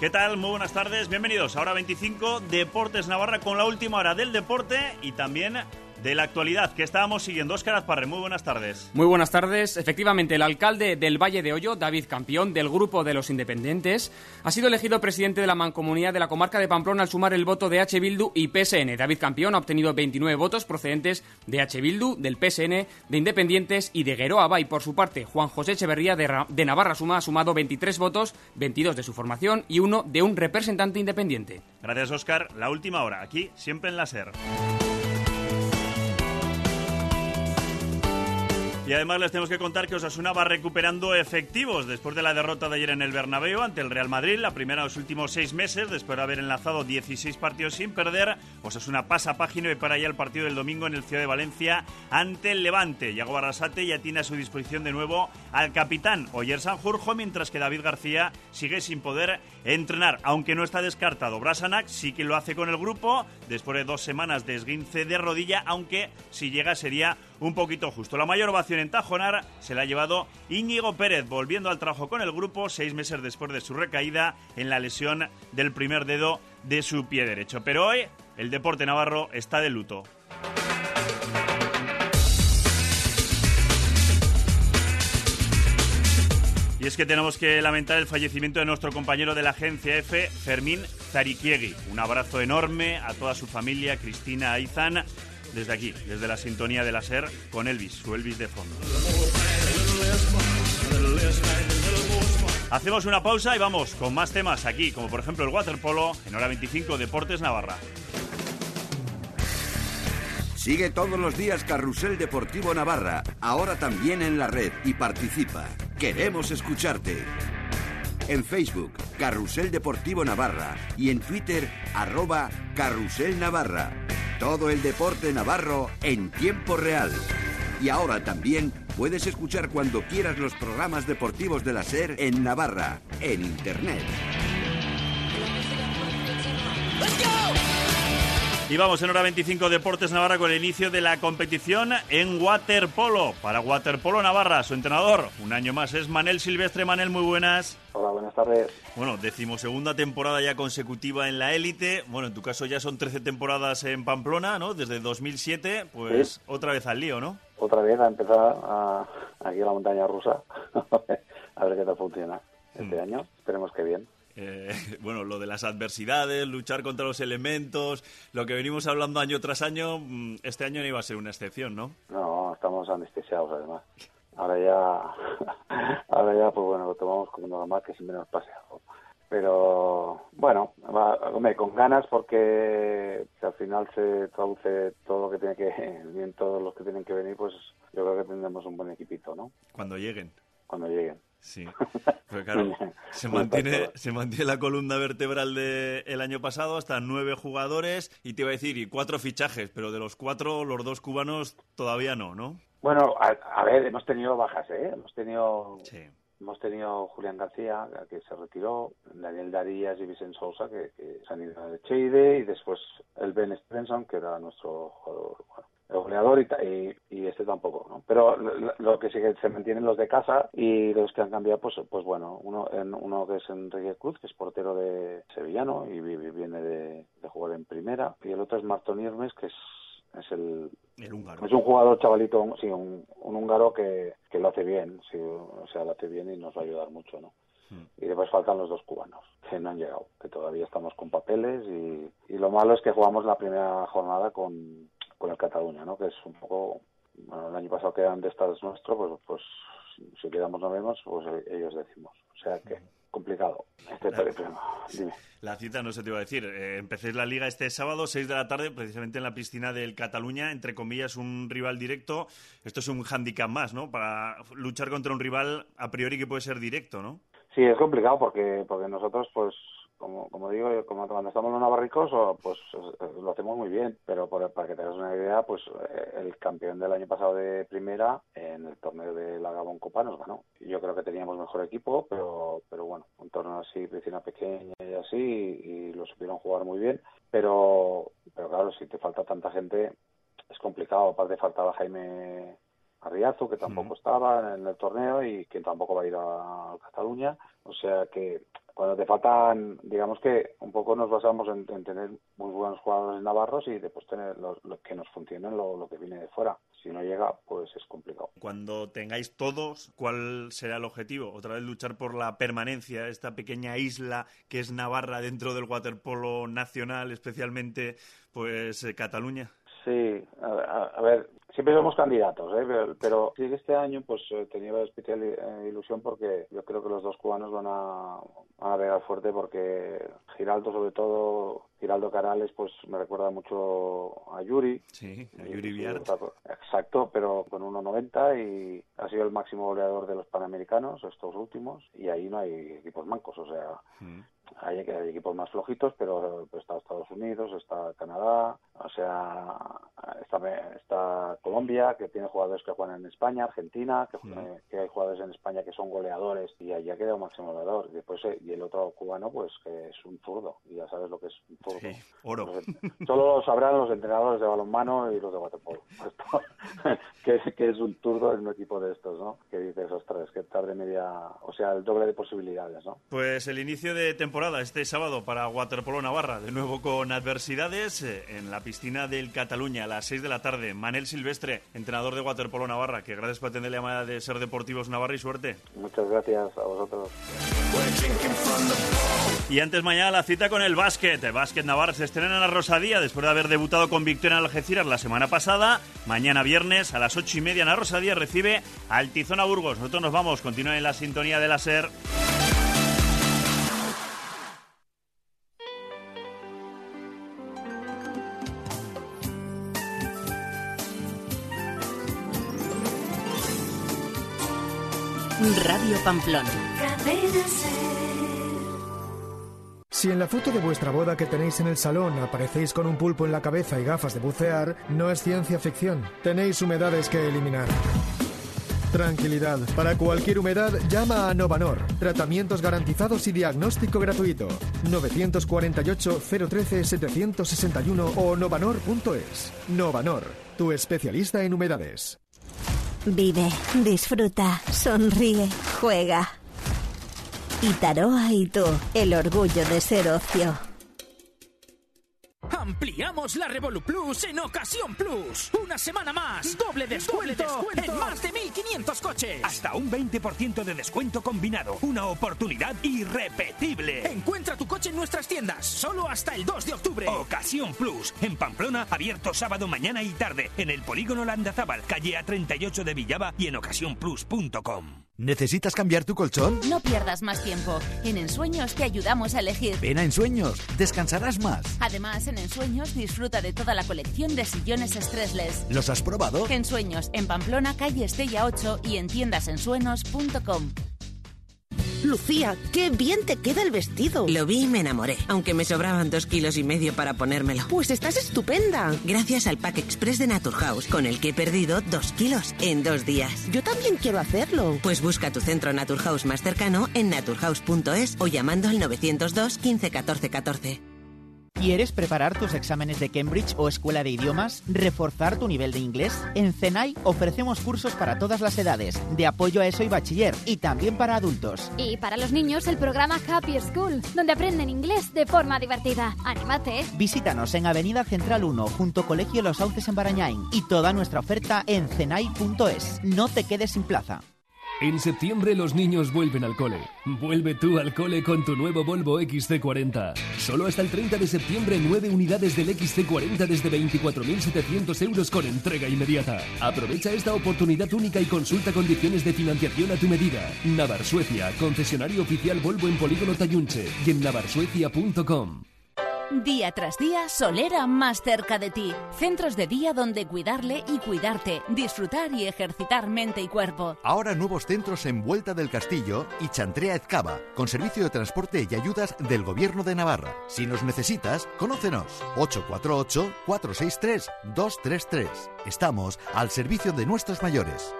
¿Qué tal? Muy buenas tardes, bienvenidos a Hora 25, Deportes Navarra con la última hora del deporte y también de la actualidad que estábamos siguiendo. Óscar Azparre, muy buenas tardes. Muy buenas tardes. Efectivamente, el alcalde del Valle de Hoyo, David Campión, del Grupo de los Independientes, ha sido elegido presidente de la mancomunidad de la comarca de Pamplona al sumar el voto de H. Bildu y PSN. David Campión ha obtenido 29 votos procedentes de H. Bildu, del PSN, de Independientes y de Gueroa Y por su parte, Juan José Echeverría de, Navarra Suma ha sumado 23 votos, 22 de su formación y uno de un representante independiente. Gracias, Óscar. La última hora, aquí, siempre en la SER. Y además les tenemos que contar que Osasuna va recuperando efectivos después de la derrota de ayer en el Bernabéu ante el Real Madrid, la primera de los últimos seis meses, después de haber enlazado 16 partidos sin perder. Osasuna pasa página y para allá el partido del domingo en el Ciudad de Valencia ante el Levante. Yago Barrasate ya tiene a su disposición de nuevo al capitán Oyer Sanjurjo, mientras que David García sigue sin poder entrenar, aunque no está descartado. Brasanac sí que lo hace con el grupo después de dos semanas de esguince de rodilla, aunque si llega sería un poquito justo. La mayor ovación en Tajonar se la ha llevado Íñigo Pérez, volviendo al trabajo con el grupo seis meses después de su recaída en la lesión del primer dedo de su pie derecho. Pero hoy el deporte navarro está de luto. Y es que tenemos que lamentar el fallecimiento de nuestro compañero de la agencia F, Fermín Zarikiegui. Un abrazo enorme a toda su familia, Cristina Aizan, desde aquí, desde la sintonía de la SER, con Elvis, su Elvis de fondo. Hacemos una pausa y vamos con más temas aquí, como por ejemplo el waterpolo en hora 25 Deportes Navarra. Sigue todos los días Carrusel Deportivo Navarra, ahora también en la red y participa. Queremos escucharte. En Facebook, Carrusel Deportivo Navarra y en Twitter, arroba Carrusel Navarra. Todo el deporte navarro en tiempo real. Y ahora también puedes escuchar cuando quieras los programas deportivos de la SER en Navarra, en Internet. Y vamos en hora 25 Deportes Navarra con el inicio de la competición en waterpolo. Para Waterpolo Navarra, su entrenador, un año más es Manel Silvestre. Manel, muy buenas. Hola, buenas tardes. Bueno, decimosegunda temporada ya consecutiva en la élite. Bueno, en tu caso ya son 13 temporadas en Pamplona, ¿no? Desde 2007, pues otra vez al lío, ¿no? Otra vez a empezar a, aquí a la montaña rusa. a ver qué tal funciona este hmm. año. Esperemos que bien. Eh, bueno, lo de las adversidades, luchar contra los elementos, lo que venimos hablando año tras año, mm, este año no iba a ser una excepción, ¿no? No, estamos anestesiados además. Ahora ya, ahora ya, pues bueno, lo tomamos como normal que siempre nos pase algo. Pero bueno, con ganas porque si al final se traduce todo lo que tiene que, bien todos los que tienen que venir, pues yo creo que tendremos un buen equipito, ¿no? Cuando lleguen. Cuando lleguen. Sí, pero claro, se mantiene, se mantiene la columna vertebral del el año pasado hasta nueve jugadores y te iba a decir, y cuatro fichajes, pero de los cuatro, los dos cubanos todavía no, ¿no? Bueno, a, ver, hemos tenido bajas, ¿eh? Hemos tenido... Hemos tenido Julián García, que se retiró, Daniel Darías y Vicente Sousa, que, se han ido de Cheide, y después el Ben Stevenson, que era nuestro jugador, el goleador y, y, este tampoco, ¿no? Pero lo, que sí que se mantienen los de casa y los que han cambiado, pues, pues bueno, uno, en, uno que es Enrique Cruz, que es portero de sevillano y viene de, jugar en primera, y el otro es Marton Irmes, que es es el, húngaro. es un jugador chavalito sí un, un húngaro que, que lo hace bien sí, o sea lo hace bien y nos va a ayudar mucho no hmm. y después faltan los dos cubanos que no han llegado que todavía estamos con papeles y, y lo malo es que jugamos la primera jornada con con el Cataluña, ¿no? Que es un poco, bueno, el año pasado quedan de estados nuestro, pues, pues si quedamos no vemos, pues ellos decimos. O sea que complicado este la, La cita no se te iba a decir. Eh, empecé la liga este sábado, 6 de la tarde, precisamente en la piscina del Cataluña, entre comillas, un rival directo. Esto es un handicap más, ¿no? Para luchar contra un rival a priori que puede ser directo, ¿no? Sí, es complicado porque, porque nosotros, pues, como, como digo, como cuando estamos en Navarricos, pues lo hacemos muy bien, pero para que tengas una idea, pues eh, el campeón del año pasado de primera en el torneo de la Gabón Copa nos ganó. Yo creo que teníamos mejor equipo, pero, pero bueno, un torneo así, piscina pequeña y así, y, lo supieron jugar muy bien, pero, pero claro, si te falta tanta gente, es complicado. Aparte faltaba Jaime Arriazu, que tampoco estaba en el torneo y que tampoco va a ir a Cataluña. O sea que cuando te faltan, digamos que un poco nos basamos en, tener muy buenos jugadores navarros y después tener lo, que nos funcionen lo, que viene de fuera. Si no llega, pues es complicado. Cuando tengáis todos, ¿cuál será el objetivo? Otra vez luchar por la permanencia, esta pequeña isla que es Navarra dentro del waterpolo nacional, especialmente pues eh, Cataluña. Sí, a, ver, siempre somos candidatos, ¿eh? pero, sí que este año pues eh, tenía especial eh, ilusión porque yo creo que los dos cubanos van a, van a pegar fuerte porque Giraldo sobre todo, Giraldo Carales pues me recuerda mucho a Yuri. Sí, a Yuri Viart. Exacto, pero con 1.90 y ha sido el máximo goleador de los Panamericanos estos últimos y ahí no hay equipos mancos, o sea... Mm hay, equipos más flojitos, pero está Estados Unidos, está Canadá, o sea, está, está Colombia, que tiene jugadores que juegan en España, Argentina, que, hay jugadores en España que son goleadores y allí ha quedado máximo goleador. Después, eh, y el otro cubano, pues que es un zurdo, y ya sabes lo que es un zurdo. oro. Solo lo sabrán los entrenadores de balonmano y los de waterpolo, que, que es un zurdo en un equipo de estos, ¿no? Que dices, ostras, que tarde media, o sea, el doble de posibilidades, ¿no? Pues el inicio de temporada este sábado para Waterpolo Navarra, de nuevo con adversidades eh, en la piscina del Cataluña a las 6 de la tarde. Manel Silvestre, entrenador de Waterpolo Navarra, que gracias por atender la llamada de Ser Deportivos Navarra y suerte. Muchas gracias a vosotros. Y antes mañana la cita con el básquet. El básquet Navarra se estrena en la Rosadía después de haber debutado con victoria en Algeciras la semana pasada. Mañana viernes a las 8 y media en la Rosadía recibe al Tizona Burgos. Nosotros nos vamos, continúen en la sintonía de la SER. Pamplona. Si en la foto de vuestra boda que tenéis en el salón aparecéis con un pulpo en la cabeza y gafas de bucear, no es ciencia ficción. Tenéis humedades que eliminar. Tranquilidad. Para cualquier humedad, llama a Novanor. Tratamientos garantizados y diagnóstico gratuito. 948-013-761 o novanor.es. Novanor, tu especialista en humedades. Vive, disfruta, sonríe, juega. Y Taroa y tú, el orgullo de ser ocio. Ampliamos la Revolu Plus en Ocasión Plus. Una semana más. Doble descuento, en más de 1500 coches. Hasta un 20% de descuento combinado. Una oportunidad irrepetible. Encuentra tu coche en nuestras tiendas. Solo hasta el 2 de octubre. Ocasión Plus. En Pamplona, abierto sábado, mañana y tarde. En el Polígono Landazábal, calle A38 de Villaba y en ocasiónplus.com. ¿Necesitas cambiar tu colchón? No pierdas más tiempo. En Ensueños te ayudamos a elegir. Ven a Ensueños, descansarás más. Además, en Ensueños disfruta de toda la colección de sillones Stressless. ¿Los has probado? Ensueños, en Pamplona, calle Estella 8 y en tiendasensuenos.com. Lucía, qué bien te queda el vestido. Lo vi y me enamoré, aunque me sobraban dos kilos y medio para ponérmelo. Pues estás estupenda. Gracias al Pack Express de Naturhaus, con el que he perdido dos kilos en dos días. Yo también quiero hacerlo. Pues busca tu centro Naturhaus más cercano en naturhaus.es o llamando al 902 15 14 14. ¿Quieres preparar tus exámenes de Cambridge o escuela de idiomas? ¿Reforzar tu nivel de inglés? En CENAI ofrecemos cursos para todas las edades, de apoyo a eso y bachiller, y también para adultos. Y para los niños el programa Happy School, donde aprenden inglés de forma divertida. ¡Anímate! Visítanos en Avenida Central 1, junto Colegio Los Sauces en Barañáin, y toda nuestra oferta en cenai.es. No te quedes sin plaza. En septiembre los niños vuelven al cole. Vuelve tú al cole con tu nuevo Volvo XC40. Solo hasta el 30 de septiembre, nueve unidades del XC40 desde 24.700 euros con entrega inmediata. Aprovecha esta oportunidad única y consulta condiciones de financiación a tu medida. Navar Suecia, concesionario oficial Volvo en Polígono Tayunche y en navarsuecia.com. Día tras día, Solera más cerca de ti. Centros de día donde cuidarle y cuidarte, disfrutar y ejercitar mente y cuerpo. Ahora nuevos centros en Vuelta del Castillo y Chantrea Ezcaba, con servicio de transporte y ayudas del Gobierno de Navarra. Si nos necesitas, conócenos. 848-463-233. Estamos al servicio de nuestros mayores.